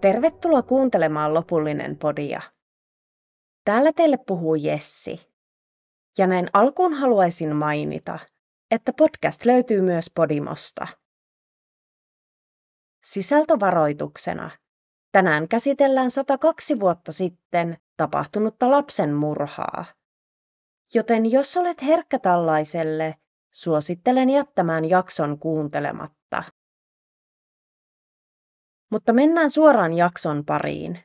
Tervetuloa kuuntelemaan lopullinen podia. Täällä teille puhuu Jessi. Ja näin alkuun haluaisin mainita, että podcast löytyy myös Podimosta. Sisältövaroituksena. Tänään käsitellään 102 vuotta sitten tapahtunutta lapsen murhaa. Joten jos olet herkkä tällaiselle, suosittelen jättämään jakson kuuntelematta. Mutta mennään suoraan jakson pariin.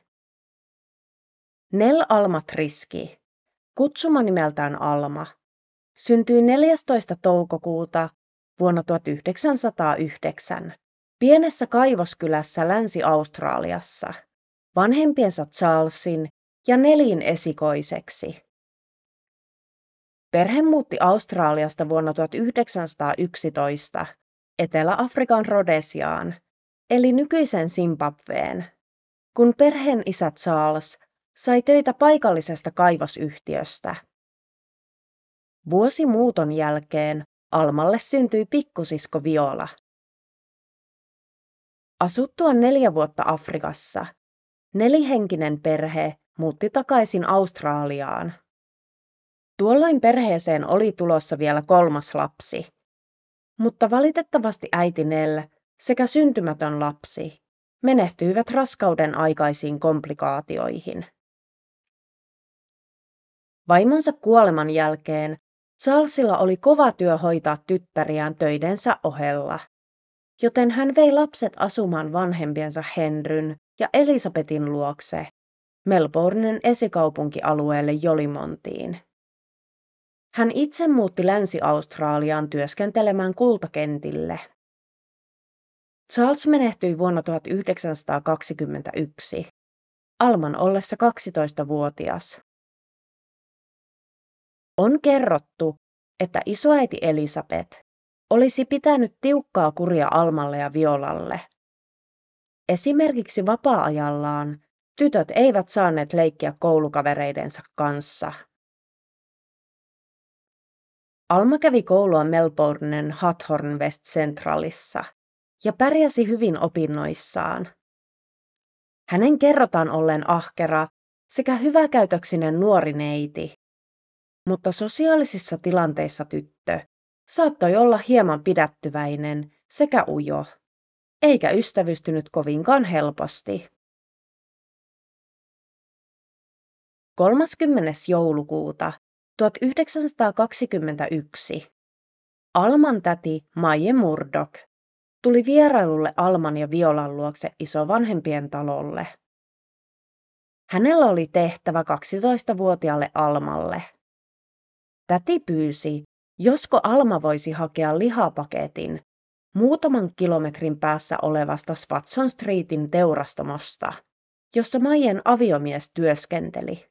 Nell Alma Triski, kutsuma nimeltään Alma, syntyi 14. toukokuuta vuonna 1909 pienessä kaivoskylässä Länsi-Australiassa vanhempiensa Charlesin ja Nelin esikoiseksi. Perhe muutti Australiasta vuonna 1911 Etelä-Afrikan Rodesiaan, eli nykyisen Zimbabween, kun perheen isä Charles sai töitä paikallisesta kaivosyhtiöstä. Vuosi muuton jälkeen Almalle syntyi pikkusisko Viola. Asuttua neljä vuotta Afrikassa, nelihenkinen perhe muutti takaisin Australiaan. Tuolloin perheeseen oli tulossa vielä kolmas lapsi, mutta valitettavasti äiti Nell sekä syntymätön lapsi menehtyivät raskauden aikaisiin komplikaatioihin. Vaimonsa kuoleman jälkeen Charlesilla oli kova työ hoitaa tyttäriään töidensä ohella, joten hän vei lapset asumaan vanhempiensa Henryn ja Elisabetin luokse Melbournen esikaupunkialueelle Jolimontiin. Hän itse muutti Länsi-Australiaan työskentelemään kultakentille. Charles menehtyi vuonna 1921, Alman ollessa 12-vuotias. On kerrottu, että isoäiti Elisabeth olisi pitänyt tiukkaa kuria Almalle ja Violalle. Esimerkiksi vapaa-ajallaan tytöt eivät saaneet leikkiä koulukavereidensa kanssa. Alma kävi koulua Melbournen Hathorn West Centralissa ja pärjäsi hyvin opinnoissaan. Hänen kerrotaan olleen ahkera sekä hyväkäytöksinen nuori neiti, mutta sosiaalisissa tilanteissa tyttö saattoi olla hieman pidättyväinen sekä ujo, eikä ystävystynyt kovinkaan helposti. 30. joulukuuta 1921 Alman täti Maije Murdoch tuli vierailulle Alman ja Violan luokse isovanhempien talolle. Hänellä oli tehtävä 12-vuotiaalle Almalle. Täti pyysi, josko Alma voisi hakea lihapaketin muutaman kilometrin päässä olevasta Swatson Streetin teurastamosta, jossa Maijen aviomies työskenteli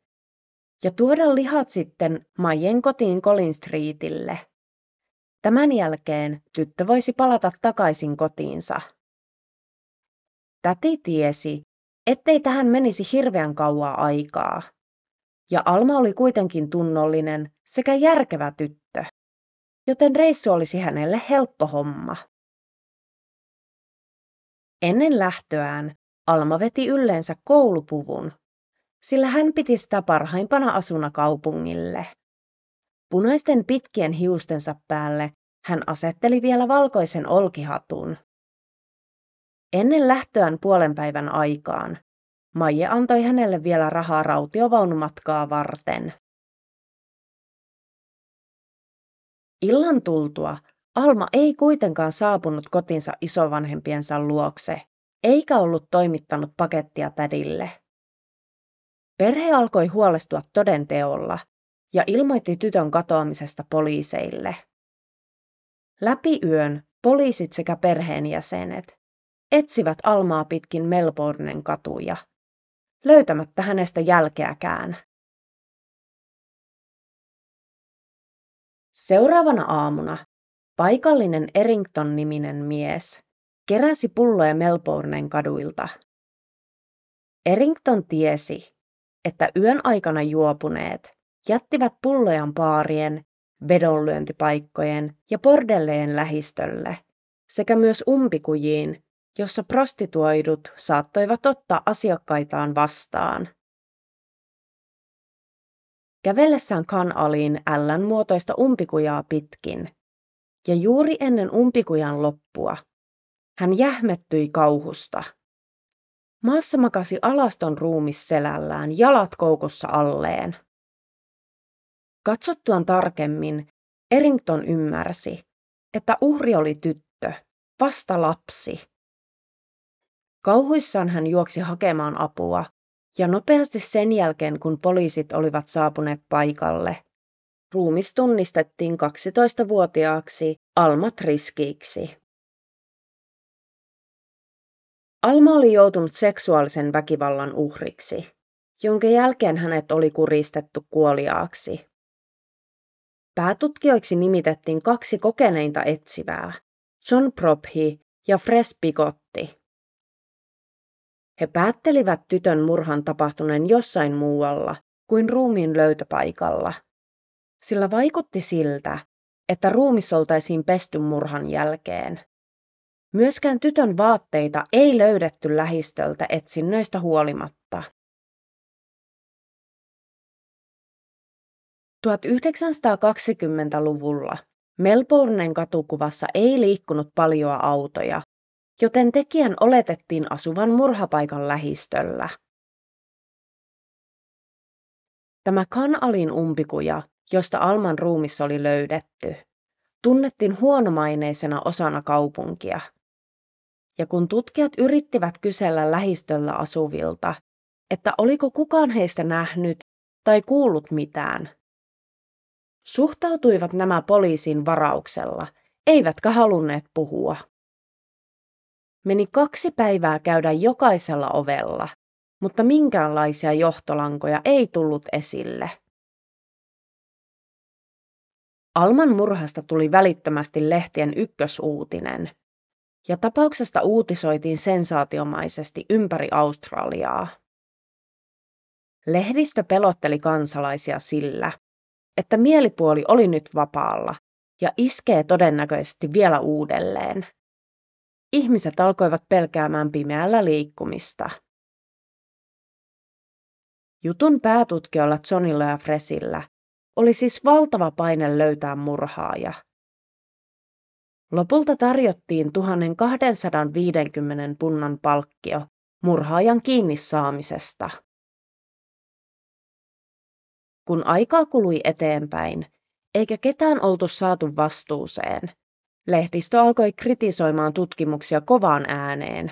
ja tuoda lihat sitten Majen kotiin Colin Streetille. Tämän jälkeen tyttö voisi palata takaisin kotiinsa. Täti tiesi, ettei tähän menisi hirveän kauaa aikaa. Ja Alma oli kuitenkin tunnollinen sekä järkevä tyttö, joten reissu olisi hänelle helppo homma. Ennen lähtöään Alma veti yleensä koulupuvun sillä hän piti sitä parhaimpana asuna kaupungille. Punaisten pitkien hiustensa päälle hän asetteli vielä valkoisen olkihatun. Ennen lähtöään puolen päivän aikaan Maije antoi hänelle vielä rahaa rautiovaunumatkaa varten. Illan tultua Alma ei kuitenkaan saapunut kotinsa isovanhempiensa luokse, eikä ollut toimittanut pakettia tädille. Perhe alkoi huolestua todenteolla ja ilmoitti tytön katoamisesta poliiseille. Läpi yön poliisit sekä perheenjäsenet etsivät Almaa pitkin Melbournen katuja, löytämättä hänestä jälkeäkään. Seuraavana aamuna paikallinen Errington-niminen mies keräsi pulloja Melbournen kaduilta. Errington tiesi, että yön aikana juopuneet jättivät pullojan paarien, vedonlyöntipaikkojen ja bordelleen lähistölle sekä myös umpikujiin, jossa prostituoidut saattoivat ottaa asiakkaitaan vastaan. Kävellessään Kan Aliin ällän muotoista umpikujaa pitkin, ja juuri ennen umpikujan loppua, hän jähmettyi kauhusta. Maassa makasi alaston ruumis selällään, jalat koukussa alleen. Katsottuaan tarkemmin, Errington ymmärsi, että uhri oli tyttö, vasta lapsi. Kauhuissaan hän juoksi hakemaan apua, ja nopeasti sen jälkeen, kun poliisit olivat saapuneet paikalle, ruumis tunnistettiin 12-vuotiaaksi Alma Triskiiksi. Alma oli joutunut seksuaalisen väkivallan uhriksi, jonka jälkeen hänet oli kuristettu kuoliaaksi. Päätutkijoiksi nimitettiin kaksi kokeneinta etsivää, John Prophi ja Fres Pigotti. He päättelivät tytön murhan tapahtuneen jossain muualla kuin ruumiin löytöpaikalla, sillä vaikutti siltä, että ruumis oltaisiin pesty murhan jälkeen. Myöskään tytön vaatteita ei löydetty lähistöltä etsinnöistä huolimatta. 1920-luvulla Melbournen katukuvassa ei liikkunut paljoa autoja, joten tekijän oletettiin asuvan murhapaikan lähistöllä. Tämä Kanalin umpikuja, josta Alman ruumissa oli löydetty, tunnettiin huonomaineisena osana kaupunkia. Ja kun tutkijat yrittivät kysellä lähistöllä asuvilta, että oliko kukaan heistä nähnyt tai kuullut mitään, suhtautuivat nämä poliisin varauksella, eivätkä halunneet puhua. Meni kaksi päivää käydä jokaisella ovella, mutta minkäänlaisia johtolankoja ei tullut esille. Alman murhasta tuli välittömästi lehtien ykkösuutinen, ja tapauksesta uutisoitiin sensaatiomaisesti ympäri Australiaa. Lehdistö pelotteli kansalaisia sillä, että mielipuoli oli nyt vapaalla ja iskee todennäköisesti vielä uudelleen. Ihmiset alkoivat pelkäämään pimeällä liikkumista. Jutun päätutkijoilla Johnilla ja Fresillä oli siis valtava paine löytää murhaaja. Lopulta tarjottiin 1250 punnan palkkio murhaajan kiinni saamisesta. Kun aikaa kului eteenpäin, eikä ketään oltu saatu vastuuseen, lehdistö alkoi kritisoimaan tutkimuksia kovaan ääneen.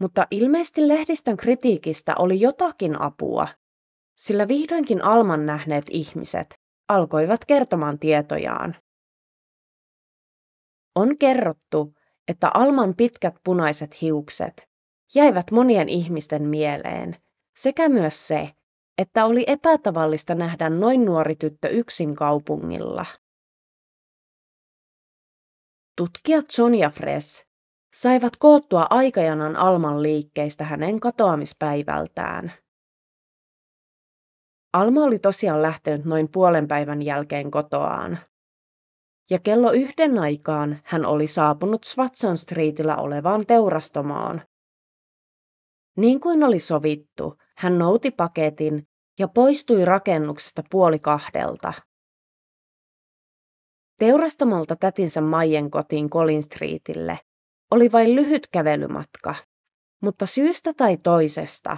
Mutta ilmeisesti lehdistön kritiikistä oli jotakin apua, sillä vihdoinkin Alman nähneet ihmiset alkoivat kertomaan tietojaan. On kerrottu, että Alman pitkät punaiset hiukset jäivät monien ihmisten mieleen, sekä myös se, että oli epätavallista nähdä noin nuori tyttö yksin kaupungilla. Tutkijat Sonja Fres saivat koottua aikajanan Alman liikkeistä hänen katoamispäivältään. Alma oli tosiaan lähtenyt noin puolen päivän jälkeen kotoaan. Ja kello yhden aikaan hän oli saapunut Swatson Streetillä olevaan teurastomaan. Niin kuin oli sovittu, hän nouti paketin ja poistui rakennuksesta puoli kahdelta. Teurastamolta tätinsä Maijen kotiin Colin Streetille oli vain lyhyt kävelymatka, mutta syystä tai toisesta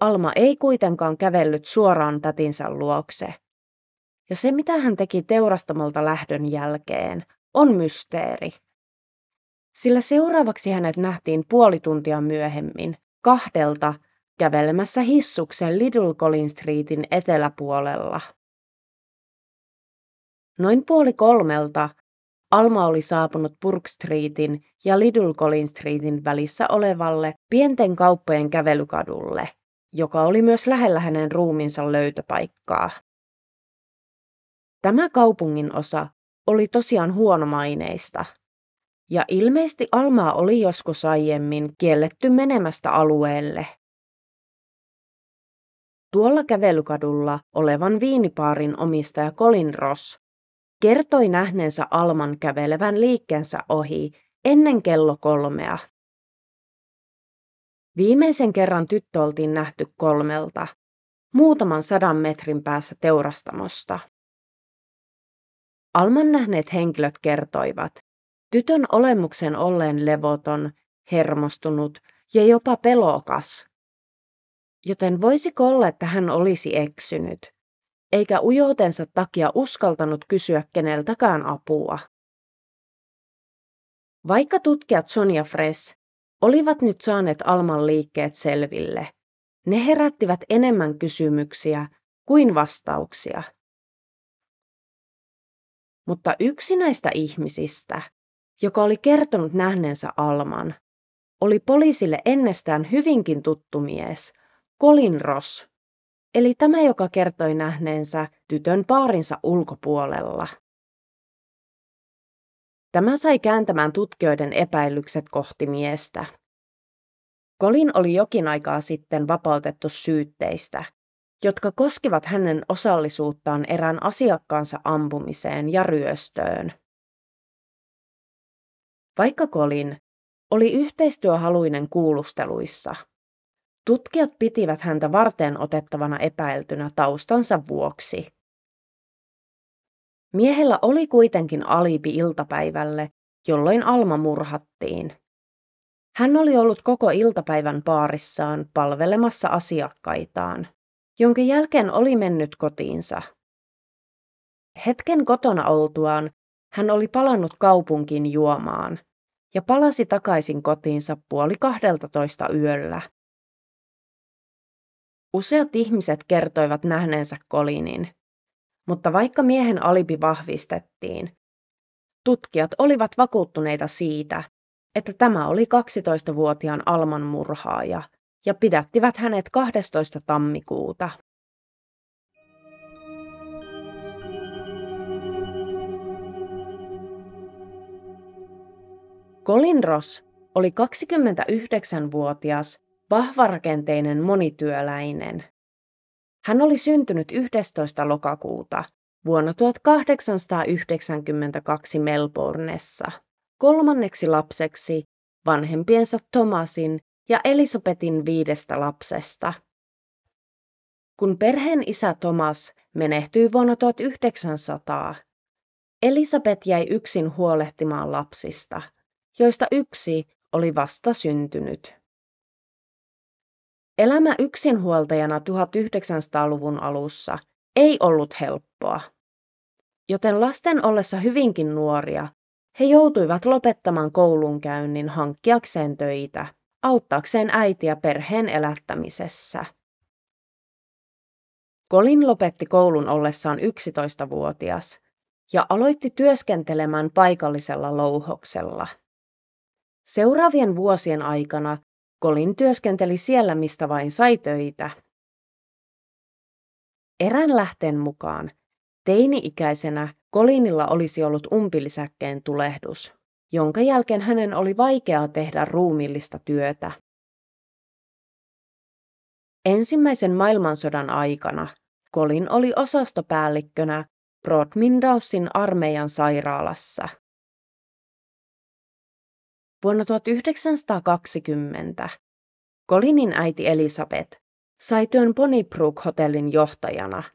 Alma ei kuitenkaan kävellyt suoraan tätinsä luokse. Ja se, mitä hän teki teurastamolta lähdön jälkeen, on mysteeri. Sillä seuraavaksi hänet nähtiin puoli tuntia myöhemmin kahdelta kävelemässä hissuksen Little Colin Streetin eteläpuolella. Noin puoli kolmelta Alma oli saapunut Burke Streetin ja Little Colin Streetin välissä olevalle pienten kauppojen kävelykadulle, joka oli myös lähellä hänen ruuminsa löytöpaikkaa. Tämä kaupungin osa oli tosiaan huonomaineista, ja ilmeisesti Almaa oli joskus aiemmin kielletty menemästä alueelle. Tuolla kävelykadulla olevan viinipaarin omistaja Colin Ross kertoi nähneensä Alman kävelevän liikkeensä ohi ennen kello kolmea. Viimeisen kerran tyttö oltiin nähty kolmelta, muutaman sadan metrin päässä teurastamosta. Alman nähneet henkilöt kertoivat, tytön olemuksen olleen levoton, hermostunut ja jopa pelokas. Joten voisiko olla, että hän olisi eksynyt, eikä ujoutensa takia uskaltanut kysyä keneltäkään apua. Vaikka tutkijat Sonja Fres olivat nyt saaneet Alman liikkeet selville, ne herättivät enemmän kysymyksiä kuin vastauksia. Mutta yksi näistä ihmisistä, joka oli kertonut nähneensä Alman, oli poliisille ennestään hyvinkin tuttu mies, Colin Ross, eli tämä, joka kertoi nähneensä tytön paarinsa ulkopuolella. Tämä sai kääntämään tutkijoiden epäilykset kohti miestä. Colin oli jokin aikaa sitten vapautettu syytteistä, jotka koskivat hänen osallisuuttaan erään asiakkaansa ampumiseen ja ryöstöön. Vaikka Colin oli yhteistyöhaluinen kuulusteluissa, tutkijat pitivät häntä varteen otettavana epäiltynä taustansa vuoksi. Miehellä oli kuitenkin alibi iltapäivälle, jolloin Alma murhattiin. Hän oli ollut koko iltapäivän paarissaan palvelemassa asiakkaitaan, jonka jälkeen oli mennyt kotiinsa. Hetken kotona oltuaan hän oli palannut kaupunkiin juomaan ja palasi takaisin kotiinsa puoli kahdeltatoista yöllä. Useat ihmiset kertoivat nähneensä Kolinin, mutta vaikka miehen alibi vahvistettiin, tutkijat olivat vakuuttuneita siitä, että tämä oli 12-vuotiaan Alman murhaaja ja pidättivät hänet 12. tammikuuta. Colin Ross oli 29-vuotias, vahvarakenteinen monityöläinen. Hän oli syntynyt 11. lokakuuta vuonna 1892 Melbourneessa kolmanneksi lapseksi vanhempiensa Thomasin ja Elisabetin viidestä lapsesta. Kun perheen isä Thomas menehtyi vuonna 1900, Elisabeth jäi yksin huolehtimaan lapsista, joista yksi oli vasta syntynyt. Elämä yksinhuoltajana 1900-luvun alussa ei ollut helppoa, joten lasten ollessa hyvinkin nuoria he joutuivat lopettamaan koulunkäynnin hankkiakseen töitä, auttaakseen äitiä perheen elättämisessä. Colin lopetti koulun ollessaan 11-vuotias ja aloitti työskentelemään paikallisella louhoksella. Seuraavien vuosien aikana Colin työskenteli siellä, mistä vain sai töitä. Erään lähteen mukaan teini-ikäisenä Colinilla olisi ollut umpilisäkkeen tulehdus, jonka jälkeen hänen oli vaikeaa tehdä ruumillista työtä. Ensimmäisen maailmansodan aikana Colin oli osastopäällikkönä Broadmindausin armeijan sairaalassa. Vuonna 1920 Colinin äiti Elisabeth sai työn Ponnybrook-hotellin johtajana –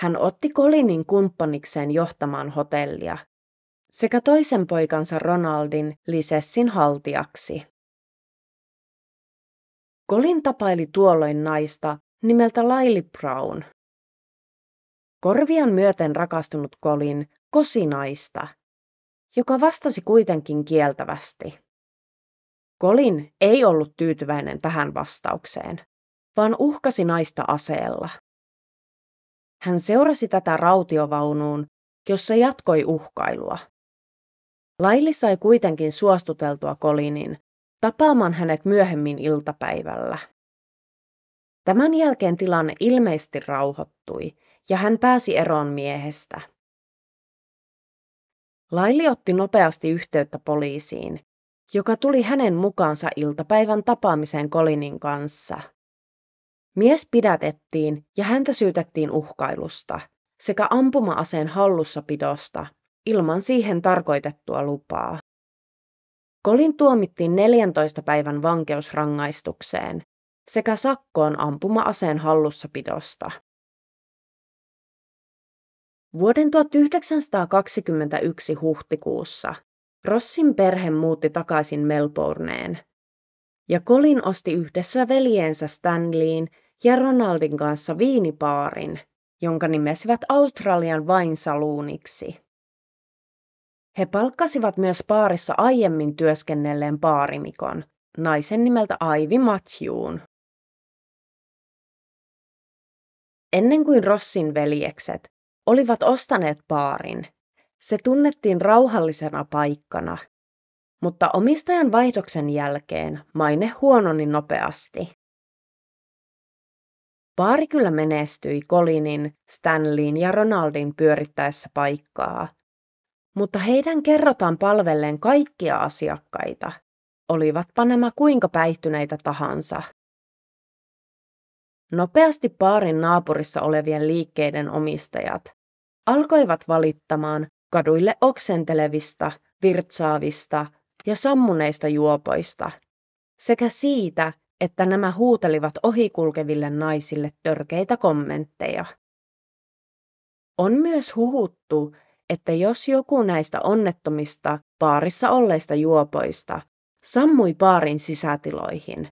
hän otti Colinin kumppanikseen johtamaan hotellia sekä toisen poikansa Ronaldin Lisessin haltiaksi. Colin tapaili tuolloin naista nimeltä Laili Brown. Korvian myöten rakastunut Colin kosi naista, joka vastasi kuitenkin kieltävästi. Colin ei ollut tyytyväinen tähän vastaukseen, vaan uhkasi naista aseella. Hän seurasi tätä rautiovaunuun, jossa jatkoi uhkailua. Laili sai kuitenkin suostuteltua Kolinin tapaamaan hänet myöhemmin iltapäivällä. Tämän jälkeen tilanne ilmeisesti rauhoittui ja hän pääsi eroon miehestä. Laili otti nopeasti yhteyttä poliisiin, joka tuli hänen mukaansa iltapäivän tapaamiseen Kolinin kanssa. Mies pidätettiin ja häntä syytettiin uhkailusta sekä ampuma-aseen hallussapidosta ilman siihen tarkoitettua lupaa. Colin tuomittiin 14 päivän vankeusrangaistukseen sekä sakkoon ampuma-aseen hallussapidosta. Vuoden 1921 huhtikuussa Rossin perhe muutti takaisin Melbourneen, ja Colin osti yhdessä veljeensä Stanleyin ja Ronaldin kanssa viinipaarin, jonka nimesivät Australian Wine He palkkasivat myös paarissa aiemmin työskennelleen paarimikon, naisen nimeltä Aivi Matthewn. Ennen kuin Rossin veljekset olivat ostaneet paarin, se tunnettiin rauhallisena paikkana, mutta omistajan vaihdoksen jälkeen maine huononi nopeasti. Paari kyllä menestyi Colinin, Stanleyin ja Ronaldin pyörittäessä paikkaa, mutta heidän kerrotaan palvelleen kaikkia asiakkaita, olivatpa nämä kuinka päihtyneitä tahansa. Nopeasti paarin naapurissa olevien liikkeiden omistajat alkoivat valittamaan kaduille oksentelevista, virtsaavista ja sammuneista juopoista sekä siitä, että nämä huutelivat ohikulkeville naisille törkeitä kommentteja. On myös huhuttu, että jos joku näistä onnettomista paarissa olleista juopoista sammui paarin sisätiloihin,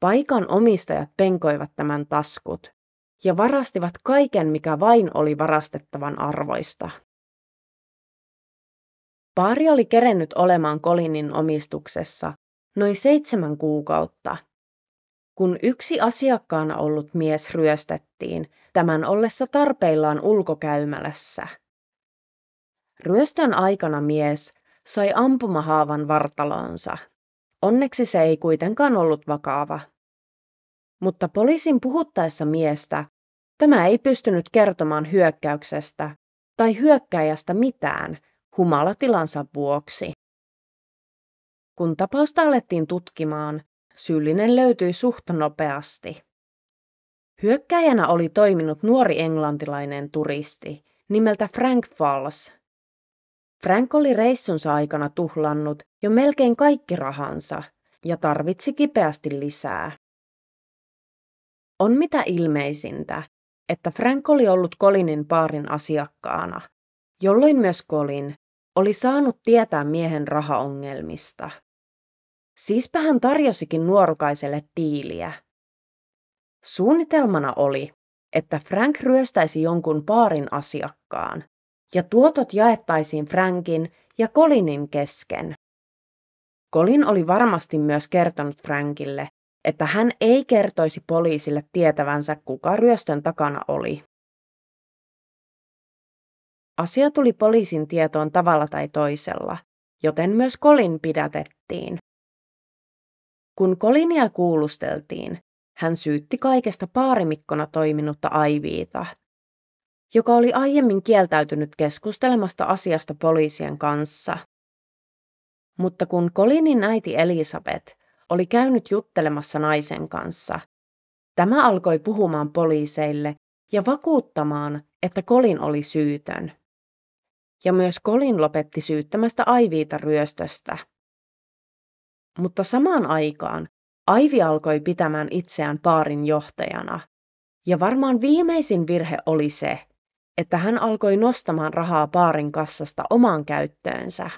paikan omistajat penkoivat tämän taskut ja varastivat kaiken, mikä vain oli varastettavan arvoista. Paari oli kerennyt olemaan Kolinin omistuksessa noin seitsemän kuukautta, kun yksi asiakkaana ollut mies ryöstettiin tämän ollessa tarpeillaan ulkokäymälässä. Ryöstön aikana mies sai ampumahaavan vartalonsa. Onneksi se ei kuitenkaan ollut vakava. Mutta poliisin puhuttaessa miestä tämä ei pystynyt kertomaan hyökkäyksestä tai hyökkäjästä mitään humalatilansa vuoksi. Kun tapausta alettiin tutkimaan, syyllinen löytyi suht nopeasti. Hyökkäjänä oli toiminut nuori englantilainen turisti nimeltä Frank Falls. Frank oli reissunsa aikana tuhlannut jo melkein kaikki rahansa ja tarvitsi kipeästi lisää. On mitä ilmeisintä, että Frank oli ollut Colinin paarin asiakkaana, jolloin myös Colin oli saanut tietää miehen rahaongelmista. Siispä hän tarjosikin nuorukaiselle diiliä. Suunnitelmana oli, että Frank ryöstäisi jonkun paarin asiakkaan, ja tuotot jaettaisiin Frankin ja Colinin kesken. Colin oli varmasti myös kertonut Frankille, että hän ei kertoisi poliisille tietävänsä, kuka ryöstön takana oli. Asia tuli poliisin tietoon tavalla tai toisella, joten myös Colin pidätettiin. Kun Colinia kuulusteltiin, hän syytti kaikesta paarimikkona toiminutta Aiviita, joka oli aiemmin kieltäytynyt keskustelemasta asiasta poliisien kanssa. Mutta kun Colinin äiti Elisabeth oli käynyt juttelemassa naisen kanssa, tämä alkoi puhumaan poliiseille ja vakuuttamaan, että Colin oli syytön. Ja myös Colin lopetti syyttämästä Aiviita ryöstöstä. Mutta samaan aikaan Aivi alkoi pitämään itseään paarin johtajana. Ja varmaan viimeisin virhe oli se, että hän alkoi nostamaan rahaa paarin kassasta omaan käyttöönsä.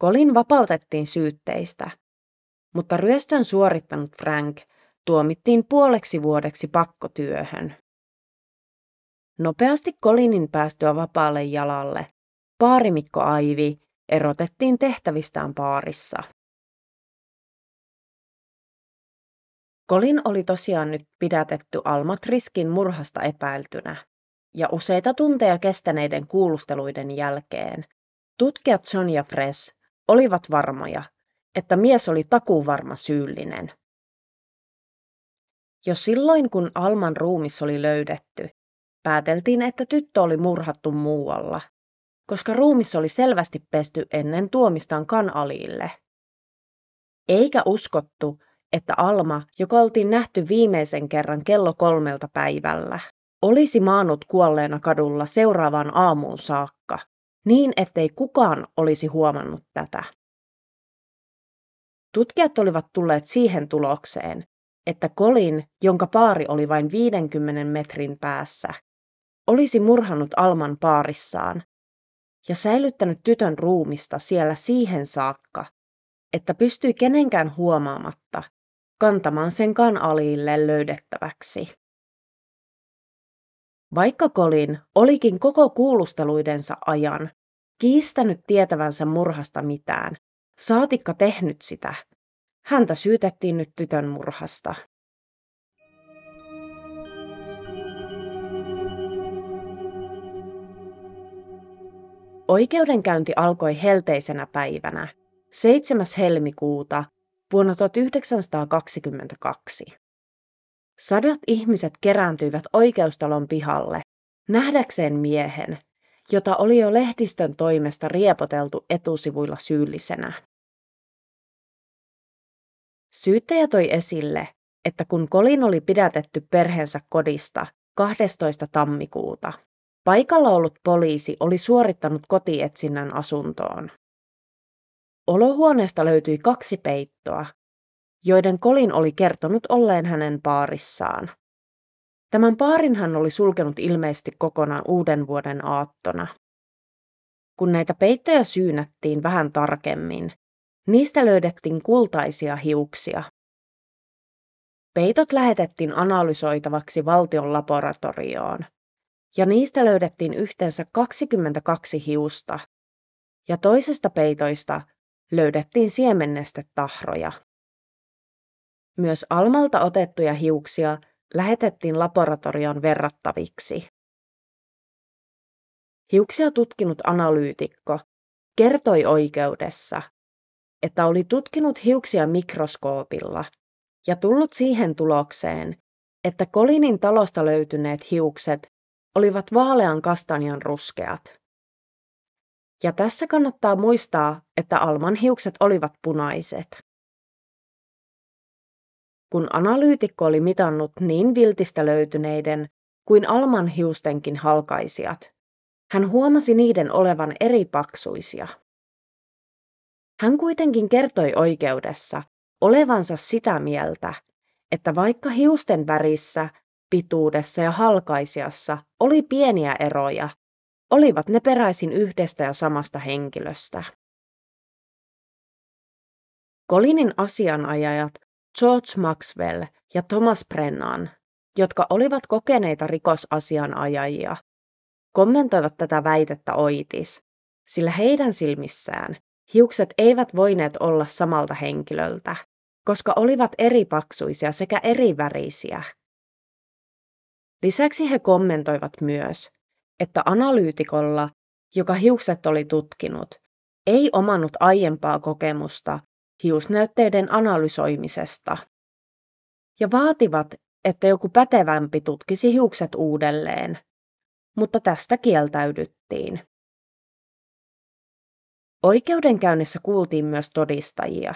Colin vapautettiin syytteistä, mutta ryöstön suorittanut Frank tuomittiin puoleksi vuodeksi pakkotyöhön. Nopeasti Colinin päästyä vapaalle jalalle, paarimikko Aivi erotettiin tehtävistään paarissa. Colin oli tosiaan nyt pidätetty Almat Riskin murhasta epäiltynä, ja useita tunteja kestäneiden kuulusteluiden jälkeen tutkijat John ja Fres olivat varmoja, että mies oli takuvarma syyllinen. Jo silloin, kun Alman ruumis oli löydetty, pääteltiin, että tyttö oli murhattu muualla, koska ruumis oli selvästi pesty ennen tuomistaan kanaliille. Eikä uskottu, että Alma, joka oltiin nähty viimeisen kerran kello kolmelta päivällä, olisi maannut kuolleena kadulla seuraavaan aamuun saakka, niin ettei kukaan olisi huomannut tätä. Tutkijat olivat tulleet siihen tulokseen, että Colin, jonka paari oli vain 50 metrin päässä, olisi murhannut Alman paarissaan ja säilyttänyt tytön ruumista siellä siihen saakka, että pystyi kenenkään huomaamatta kantamaan sen kan Aliille löydettäväksi. Vaikka Colin olikin koko kuulusteluidensa ajan kiistänyt tietävänsä murhasta mitään, saatikka tehnyt sitä, häntä syytettiin nyt tytön murhasta. Oikeudenkäynti alkoi helteisenä päivänä, 7. helmikuuta vuonna 1922. Sadat ihmiset kerääntyivät oikeustalon pihalle nähdäkseen miehen, jota oli jo lehdistön toimesta riepoteltu etusivuilla syyllisenä. Syyttäjä toi esille, että kun Kolin oli pidätetty perheensä kodista 12. tammikuuta, paikalla ollut poliisi oli suorittanut kotietsinnän asuntoon. Olohuoneesta löytyi kaksi peittoa, joiden Kolin oli kertonut olleen hänen paarissaan. Tämän paarin hän oli sulkenut ilmeisesti kokonaan uuden vuoden aattona. Kun näitä peittoja syynättiin vähän tarkemmin, niistä löydettiin kultaisia hiuksia. Peitot lähetettiin analysoitavaksi valtion laboratorioon, ja niistä löydettiin yhteensä 22 hiusta, ja toisesta peitoista löydettiin siemennestetahroja. Myös Almalta otettuja hiuksia lähetettiin laboratorion verrattaviksi. Hiuksia tutkinut analyytikko kertoi oikeudessa, että oli tutkinut hiuksia mikroskoopilla ja tullut siihen tulokseen, että Kolinin talosta löytyneet hiukset olivat vaalean kastanjan ruskeat. Ja tässä kannattaa muistaa, että Alman hiukset olivat punaiset. Kun analyytikko oli mitannut niin viltistä löytyneiden kuin Alman hiustenkin halkaisijat, hän huomasi niiden olevan eri paksuisia. Hän kuitenkin kertoi oikeudessa olevansa sitä mieltä, että vaikka hiusten värissä, pituudessa ja halkaisijassa oli pieniä eroja, olivat ne peräisin yhdestä ja samasta henkilöstä. Kolinin asianajajat George Maxwell ja Thomas Brennan, jotka olivat kokeneita rikosasianajajia, kommentoivat tätä väitettä oitis, sillä heidän silmissään hiukset eivät voineet olla samalta henkilöltä, koska olivat eri paksuisia sekä eri värisiä. Lisäksi he kommentoivat myös, että analyytikolla, joka hiukset oli tutkinut, ei omannut aiempaa kokemusta hiusnäytteiden analysoimisesta ja vaativat, että joku pätevämpi tutkisi hiukset uudelleen, mutta tästä kieltäydyttiin. Oikeudenkäynnissä kuultiin myös todistajia.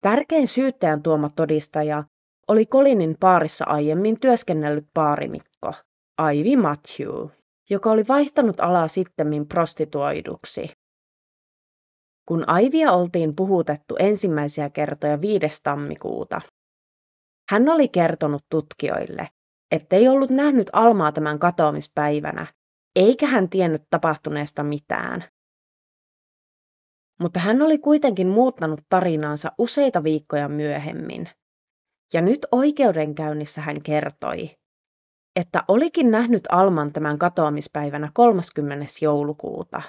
Tärkein syyttäjän tuoma todistaja oli Kolinin paarissa aiemmin työskennellyt paarimikko, Ivy Matthew, joka oli vaihtanut alaa sittemmin prostituoiduksi. Kun Aivia oltiin puhutettu ensimmäisiä kertoja 5. tammikuuta, hän oli kertonut tutkijoille, ettei ollut nähnyt Almaa tämän katoamispäivänä, eikä hän tiennyt tapahtuneesta mitään. Mutta hän oli kuitenkin muuttanut tarinaansa useita viikkoja myöhemmin. Ja nyt oikeudenkäynnissä hän kertoi, että olikin nähnyt Alman tämän katoamispäivänä 30. joulukuuta,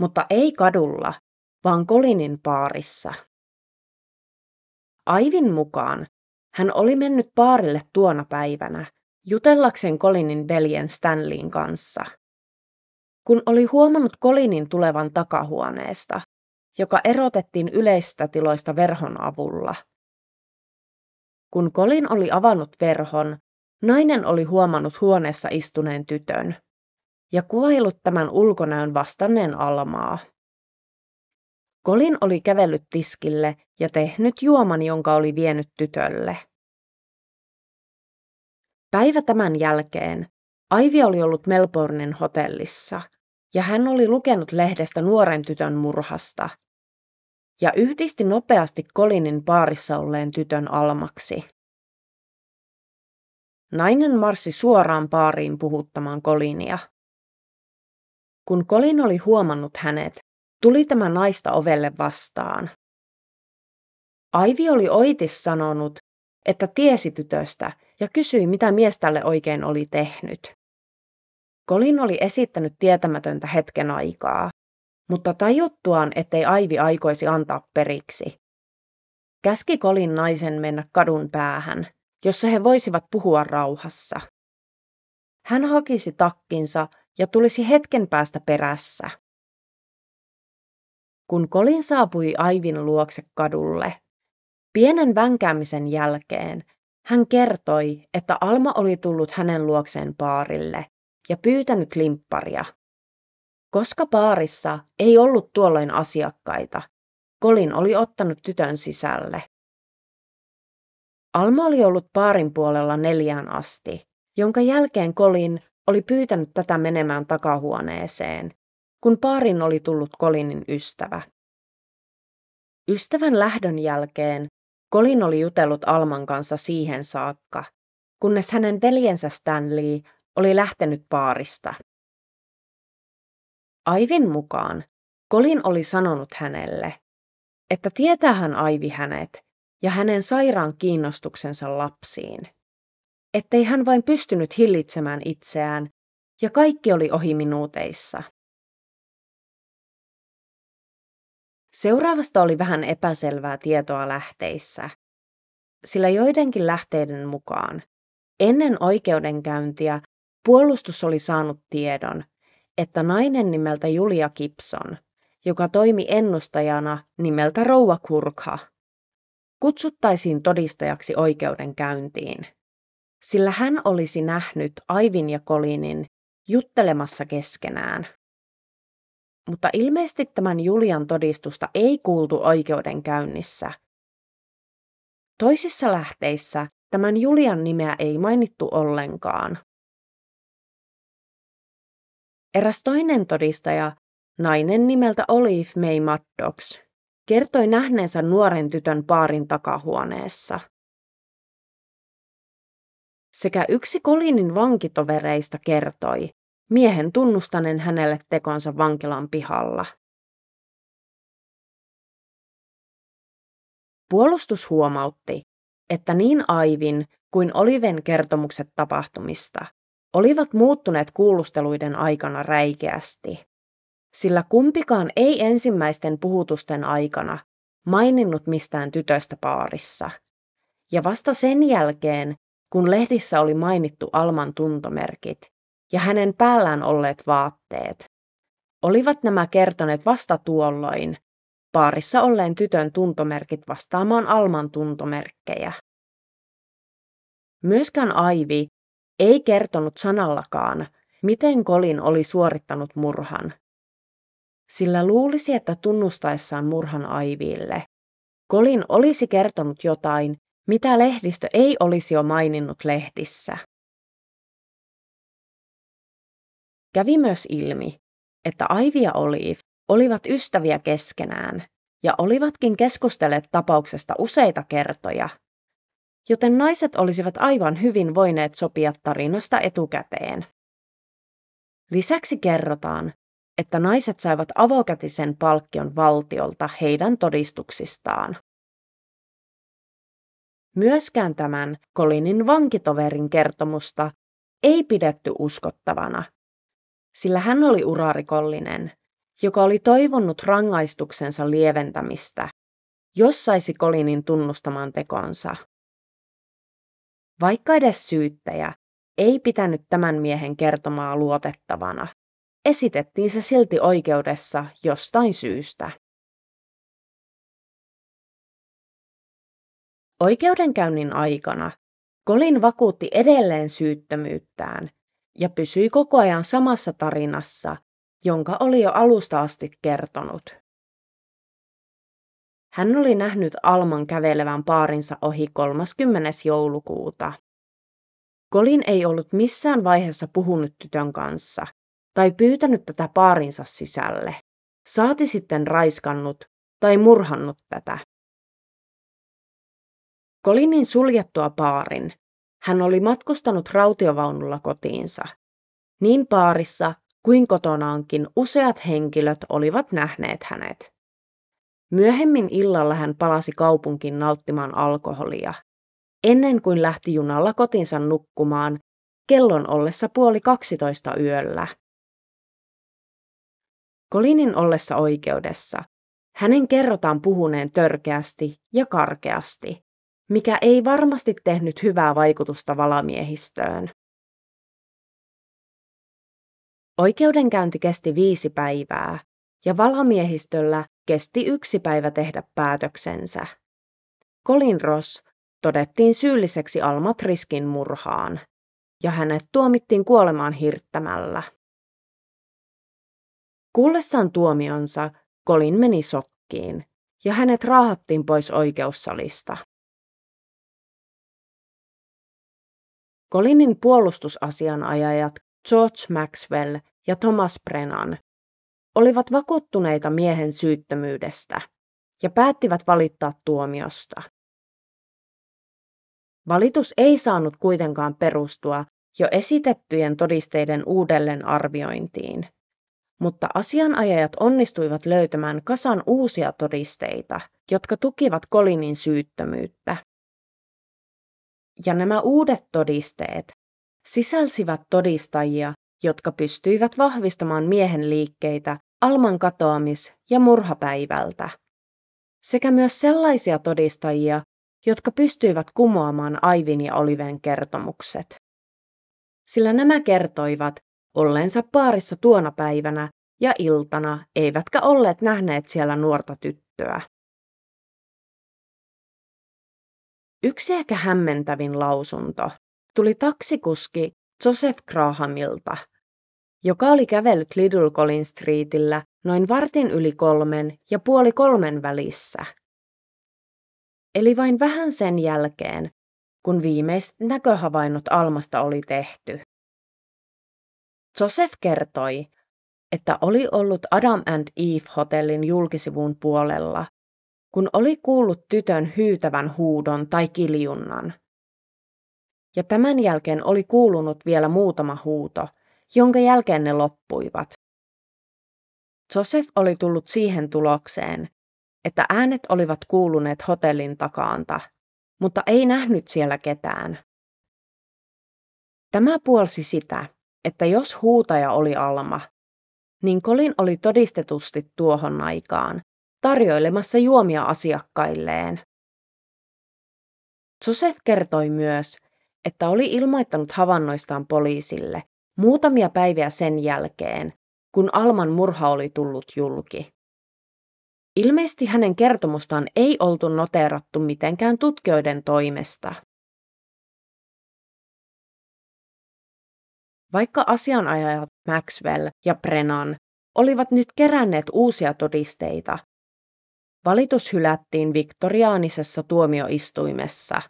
mutta ei kadulla, vaan Kolinin paarissa. Aivin mukaan hän oli mennyt paarille tuona päivänä jutellakseen Kolinin veljen Stanleyin kanssa. Kun oli huomannut Kolinin tulevan takahuoneesta, joka erotettiin yleistä tiloista verhon avulla. Kun Kolin oli avannut verhon, nainen oli huomannut huoneessa istuneen tytön ja kuvaillut tämän ulkonäön vastanneen Almaa. Kolin oli kävellyt tiskille ja tehnyt juoman, jonka oli vienyt tytölle. Päivä tämän jälkeen Aivi oli ollut Melbournen hotellissa ja hän oli lukenut lehdestä nuoren tytön murhasta ja yhdisti nopeasti Kolinin paarissa olleen tytön Almaksi. Nainen marssi suoraan paariin puhuttamaan Kolinia. Kun Kolin oli huomannut hänet, tuli tämä naista ovelle vastaan. Aivi oli oitis sanonut, että tiesi tytöstä ja kysyi, mitä mies tälle oikein oli tehnyt. Kolin oli esittänyt tietämätöntä hetken aikaa, mutta tajuttuaan, ettei Aivi aikoisi antaa periksi. Käski Kolin naisen mennä kadun päähän, jossa he voisivat puhua rauhassa. Hän hakisi takkinsa ja tulisi hetken päästä perässä. Kun Kolin saapui Aivin luokse kadulle, pienen vänkäämisen jälkeen hän kertoi, että Alma oli tullut hänen luokseen paarille ja pyytänyt limpparia. Koska paarissa ei ollut tuolloin asiakkaita, Kolin oli ottanut tytön sisälle. Alma oli ollut paarin puolella neljään asti, jonka jälkeen Kolin oli pyytänyt tätä menemään takahuoneeseen, kun paarin oli tullut Kolinin ystävä. Ystävän lähdön jälkeen Kolin oli jutellut Alman kanssa siihen saakka, kunnes hänen veljensä Stanley oli lähtenyt paarista. Aivin mukaan Kolin oli sanonut hänelle, että tietää hän Aivi hänet ja hänen sairaan kiinnostuksensa lapsiin. Ettei hän vain pystynyt hillitsemään itseään ja kaikki oli ohi minuuteissa. Seuraavasta oli vähän epäselvää tietoa lähteissä, sillä joidenkin lähteiden mukaan ennen oikeudenkäyntiä puolustus oli saanut tiedon, että nainen nimeltä Julia Gibson, joka toimi ennustajana nimeltä Rouva Kurkha, kutsuttaisiin todistajaksi oikeudenkäyntiin, sillä hän olisi nähnyt Aivin ja Kolinin juttelemassa keskenään. Mutta ilmeisesti tämän Julian todistusta ei kuultu oikeudenkäynnissä. Toisissa lähteissä tämän Julian nimeä ei mainittu ollenkaan. Eräs toinen todistaja, nainen nimeltä Olive May Maddox, kertoi nähneensä nuoren tytön paarin takahuoneessa. Sekä yksi Kolinin vankitovereista kertoi miehen tunnustaneen hänelle tekonsa vankilan pihalla. Puolustus huomautti, että niin Aivin kuin Oliven kertomukset tapahtumista olivat muuttuneet kuulusteluiden aikana räikeästi, sillä kumpikaan ei ensimmäisten puhutusten aikana maininnut mistään tytöstä paarissa. Ja vasta sen jälkeen, kun lehdissä oli mainittu Alman tuntomerkit ja hänen päällään olleet vaatteet, olivat nämä kertoneet vasta tuolloin paarissa olleen tytön tuntomerkit vastaamaan Alman tuntomerkkejä. Myöskään Aivi ei kertonut sanallakaan, miten Kolin oli suorittanut murhan. Sillä luulisi, että tunnustaessaan murhan Aiville, Kolin olisi kertonut jotain, mitä lehdistö ei olisi jo maininnut lehdissä. Kävi myös ilmi, että Aivi ja Olive olivat ystäviä keskenään ja olivatkin keskustelleet tapauksesta useita kertoja joten naiset olisivat aivan hyvin voineet sopia tarinasta etukäteen. Lisäksi kerrotaan, että naiset saivat avokätisen palkkion valtiolta heidän todistuksistaan. Myöskään tämän Kolinin vankitoverin kertomusta ei pidetty uskottavana, sillä hän oli urarikollinen, joka oli toivonut rangaistuksensa lieventämistä, jos saisi Kolinin tunnustamaan tekonsa. Vaikka edes syyttäjä ei pitänyt tämän miehen kertomaa luotettavana, esitettiin se silti oikeudessa jostain syystä. Oikeudenkäynnin aikana Colin vakuutti edelleen syyttömyyttään ja pysyi koko ajan samassa tarinassa, jonka oli jo alusta asti kertonut. Hän oli nähnyt Alman kävelevän paarinsa ohi 30. joulukuuta. Colin ei ollut missään vaiheessa puhunut tytön kanssa, tai pyytänyt tätä paarinsa sisälle, saati sitten raiskannut tai murhannut tätä. Kolinin suljettua paarin hän oli matkustanut rautiovaunulla kotiinsa. Niin paarissa kuin kotonaankin useat henkilöt olivat nähneet hänet. Myöhemmin illalla hän palasi kaupunkiin nauttimaan alkoholia, ennen kuin lähti junalla kotinsa nukkumaan kellon ollessa puoli kaksitoista yöllä. Kolinin ollessa oikeudessa hänen kerrotaan puhuneen törkeästi ja karkeasti, mikä ei varmasti tehnyt hyvää vaikutusta valamiehistöön. Oikeudenkäynti kesti viisi päivää ja valamiehistöllä kesti yksi päivä tehdä päätöksensä. Colin Ross todettiin syylliseksi Almat Riskin murhaan ja hänet tuomittiin kuolemaan hirttämällä. Kuullessaan tuomionsa Colin meni sokkiin ja hänet raahattiin pois oikeussalista. Colinin puolustusasianajajat George Maxwell ja Thomas Brennan olivat vakuuttuneita miehen syyttömyydestä ja päättivät valittaa tuomiosta. Valitus ei saanut kuitenkaan perustua jo esitettyjen todisteiden uudelleen arviointiin, mutta asianajajat onnistuivat löytämään kasan uusia todisteita, jotka tukivat Kolinin syyttömyyttä. Ja nämä uudet todisteet sisälsivät todistajia, jotka pystyivät vahvistamaan miehen liikkeitä Alman katoamis- ja murhapäivältä, sekä myös sellaisia todistajia, jotka pystyivät kumoamaan Aivin ja Oliven kertomukset. Sillä nämä kertoivat olleensa paarissa tuona päivänä ja iltana, eivätkä olleet nähneet siellä nuorta tyttöä. Yksi ehkä hämmentävin lausunto tuli taksikuski Joseph Grahamilta, joka oli kävellyt Little Collins Streetillä noin vartin yli kolmen ja puoli kolmen välissä. Eli vain vähän sen jälkeen, kun viimeiset näköhavainnot Almasta oli tehty. Joseph kertoi, että oli ollut Adam and Eve-hotellin julkisivun puolella, kun oli kuullut tytön hyytävän huudon tai kiljunnan. Ja tämän jälkeen oli kuulunut vielä muutama huuto – jonka jälkeen ne loppuivat. Joseph oli tullut siihen tulokseen, että äänet olivat kuuluneet hotellin takaanta, mutta ei nähnyt siellä ketään. Tämä puolsi sitä, että jos huutaja oli Alma, niin Colin oli todistetusti tuohon aikaan tarjoilemassa juomia asiakkailleen. Joseph kertoi myös, että oli ilmoittanut havainnoistaan poliisille muutamia päiviä sen jälkeen, kun Alman murha oli tullut julki. Ilmeisesti hänen kertomustaan ei oltu noteerattu mitenkään tutkijoiden toimesta. Vaikka asianajajat Maxwell ja Brennan olivat nyt keränneet uusia todisteita, valitus hylättiin viktoriaanisessa tuomioistuimessa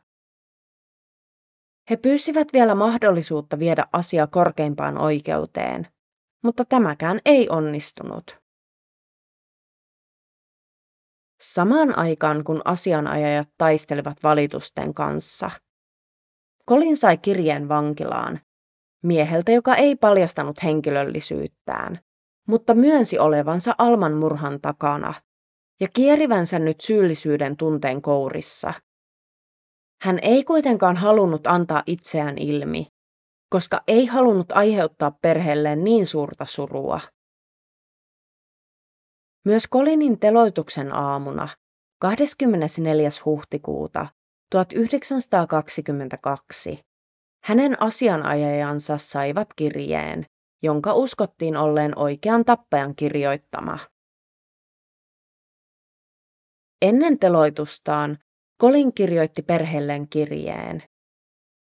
he pyysivät vielä mahdollisuutta viedä asia korkeimpaan oikeuteen, mutta tämäkään ei onnistunut. Samaan aikaan kun asianajajat taistelivat valitusten kanssa, Colin sai kirjeen vankilaan mieheltä, joka ei paljastanut henkilöllisyyttään, mutta myönsi olevansa Alman murhan takana ja kierivänsä nyt syyllisyyden tunteen kourissa – hän ei kuitenkaan halunnut antaa itseään ilmi, koska ei halunnut aiheuttaa perheelleen niin suurta surua. Myös Kolinin teloituksen aamuna 24. huhtikuuta 1922 hänen asianajajansa saivat kirjeen, jonka uskottiin olleen oikean tappajan kirjoittama. Ennen teloitustaan Colin kirjoitti perheelleen kirjeen,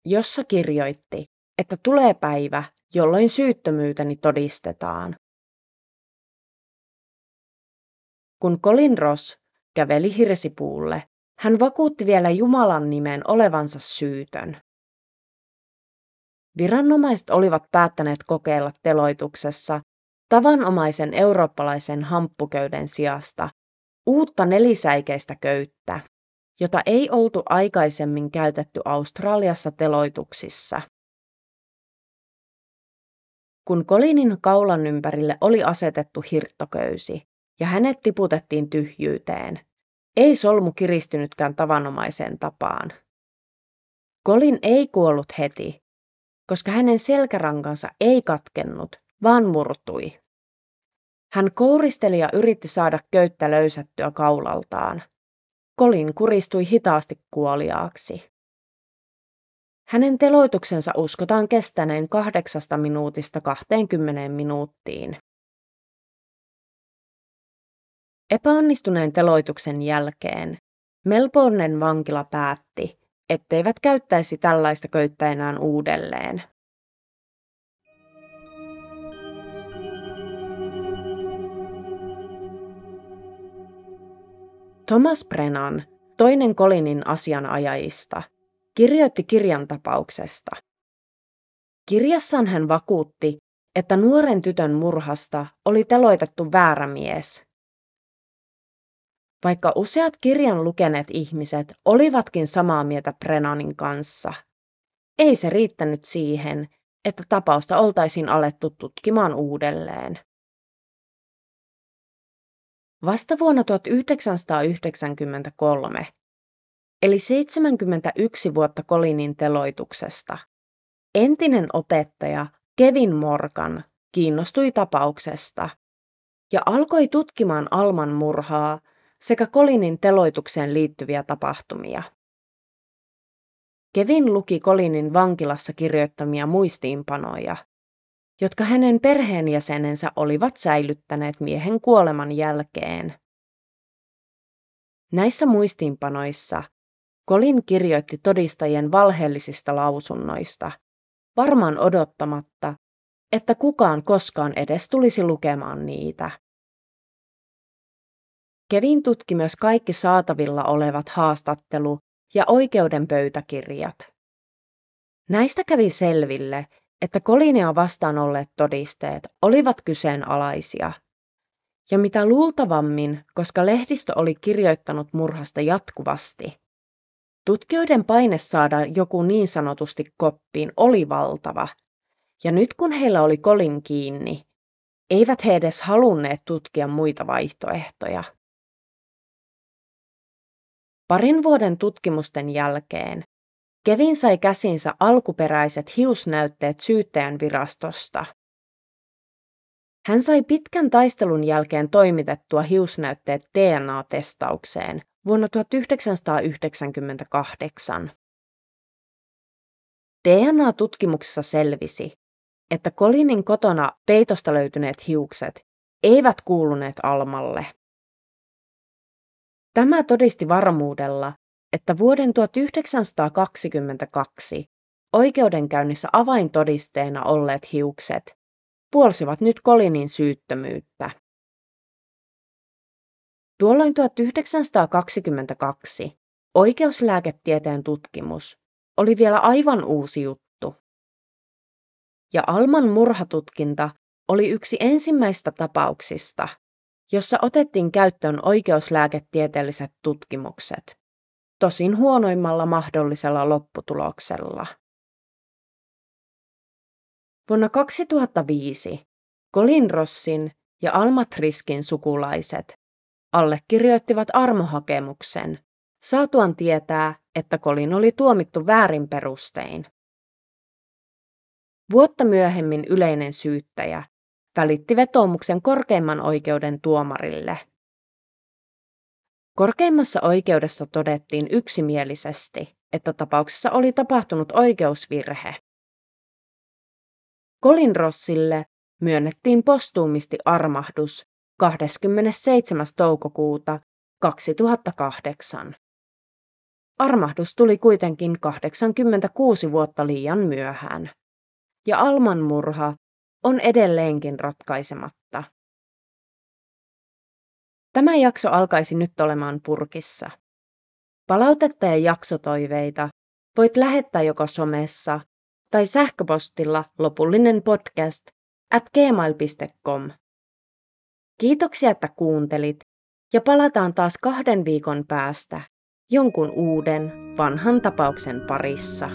jossa kirjoitti, että tulee päivä, jolloin syyttömyyteni todistetaan. Kun Colin Ross käveli hirsipuulle, hän vakuutti vielä Jumalan nimen olevansa syytön. Viranomaiset olivat päättäneet kokeilla teloituksessa tavanomaisen eurooppalaisen hamppuköyden sijasta uutta nelisäikeistä köyttä, jota ei oltu aikaisemmin käytetty Australiassa teloituksissa. Kun Kolinin kaulan ympärille oli asetettu hirttoköysi ja hänet tiputettiin tyhjyyteen, ei solmu kiristynytkään tavanomaiseen tapaan. Kolin ei kuollut heti, koska hänen selkärankansa ei katkennut, vaan murtui. Hän kouristeli ja yritti saada köyttä löysättyä kaulaltaan. Kolin kuristui hitaasti kuoliaaksi. Hänen teloituksensa uskotaan kestäneen kahdeksasta minuutista 20 minuuttiin. Epäonnistuneen teloituksen jälkeen Melbournen vankila päätti, etteivät käyttäisi tällaista köyttä enää uudelleen. Thomas Brennan, toinen Kolinin asianajajista, kirjoitti kirjan tapauksesta. Kirjassaan hän vakuutti, että nuoren tytön murhasta oli teloitettu väärä mies. Vaikka useat kirjan lukeneet ihmiset olivatkin samaa mieltä Brennanin kanssa, ei se riittänyt siihen, että tapausta oltaisiin alettu tutkimaan uudelleen. Vasta vuonna 1993, eli 71 vuotta Kolinin teloituksesta, entinen opettaja Kevin Morgan kiinnostui tapauksesta ja alkoi tutkimaan Alman murhaa sekä Kolinin teloitukseen liittyviä tapahtumia. Kevin luki Kolinin vankilassa kirjoittamia muistiinpanoja jotka hänen perheenjäsenensä olivat säilyttäneet miehen kuoleman jälkeen. Näissä muistiinpanoissa Colin kirjoitti todistajien valheellisista lausunnoista, varmaan odottamatta, että kukaan koskaan edes tulisi lukemaan niitä. Kevin tutki myös kaikki saatavilla olevat haastattelu- ja oikeudenpöytäkirjat. Näistä kävi selville, että Kolinia vastaan olleet todisteet olivat kyseenalaisia. Ja mitä luultavammin, koska lehdistö oli kirjoittanut murhasta jatkuvasti. Tutkijoiden paine saada joku niin sanotusti koppiin oli valtava, ja nyt kun heillä oli Kolin kiinni, eivät he edes halunneet tutkia muita vaihtoehtoja. Parin vuoden tutkimusten jälkeen Kevin sai käsinsä alkuperäiset hiusnäytteet syyttäjän virastosta. Hän sai pitkän taistelun jälkeen toimitettua hiusnäytteet DNA-testaukseen vuonna 1998. DNA-tutkimuksessa selvisi, että Kolinin kotona peitosta löytyneet hiukset eivät kuuluneet Almalle. Tämä todisti varmuudella, että vuoden 1922 oikeudenkäynnissä avaintodisteena olleet hiukset puolsivat nyt Kolinin syyttömyyttä. Tuolloin 1922 oikeuslääketieteen tutkimus oli vielä aivan uusi juttu. Ja Alman murhatutkinta oli yksi ensimmäistä tapauksista, jossa otettiin käyttöön oikeuslääketieteelliset tutkimukset tosin huonoimmalla mahdollisella lopputuloksella. Vuonna 2005 Colin Rossin ja Alma Triskin sukulaiset allekirjoittivat armohakemuksen saatuan tietää, että Colin oli tuomittu väärin perustein. Vuotta myöhemmin yleinen syyttäjä välitti vetoomuksen korkeimman oikeuden tuomarille – Korkeimmassa oikeudessa todettiin yksimielisesti, että tapauksessa oli tapahtunut oikeusvirhe. Colin Rossille myönnettiin postuumisti armahdus 27. toukokuuta 2008. Armahdus tuli kuitenkin 86 vuotta liian myöhään, ja Alman murha on edelleenkin ratkaisematta. Tämä jakso alkaisi nyt olemaan purkissa. Palautetta ja jaksotoiveita voit lähettää joko somessa tai sähköpostilla lopullinen podcast at gmail.com. Kiitoksia, että kuuntelit ja palataan taas kahden viikon päästä jonkun uuden vanhan tapauksen parissa.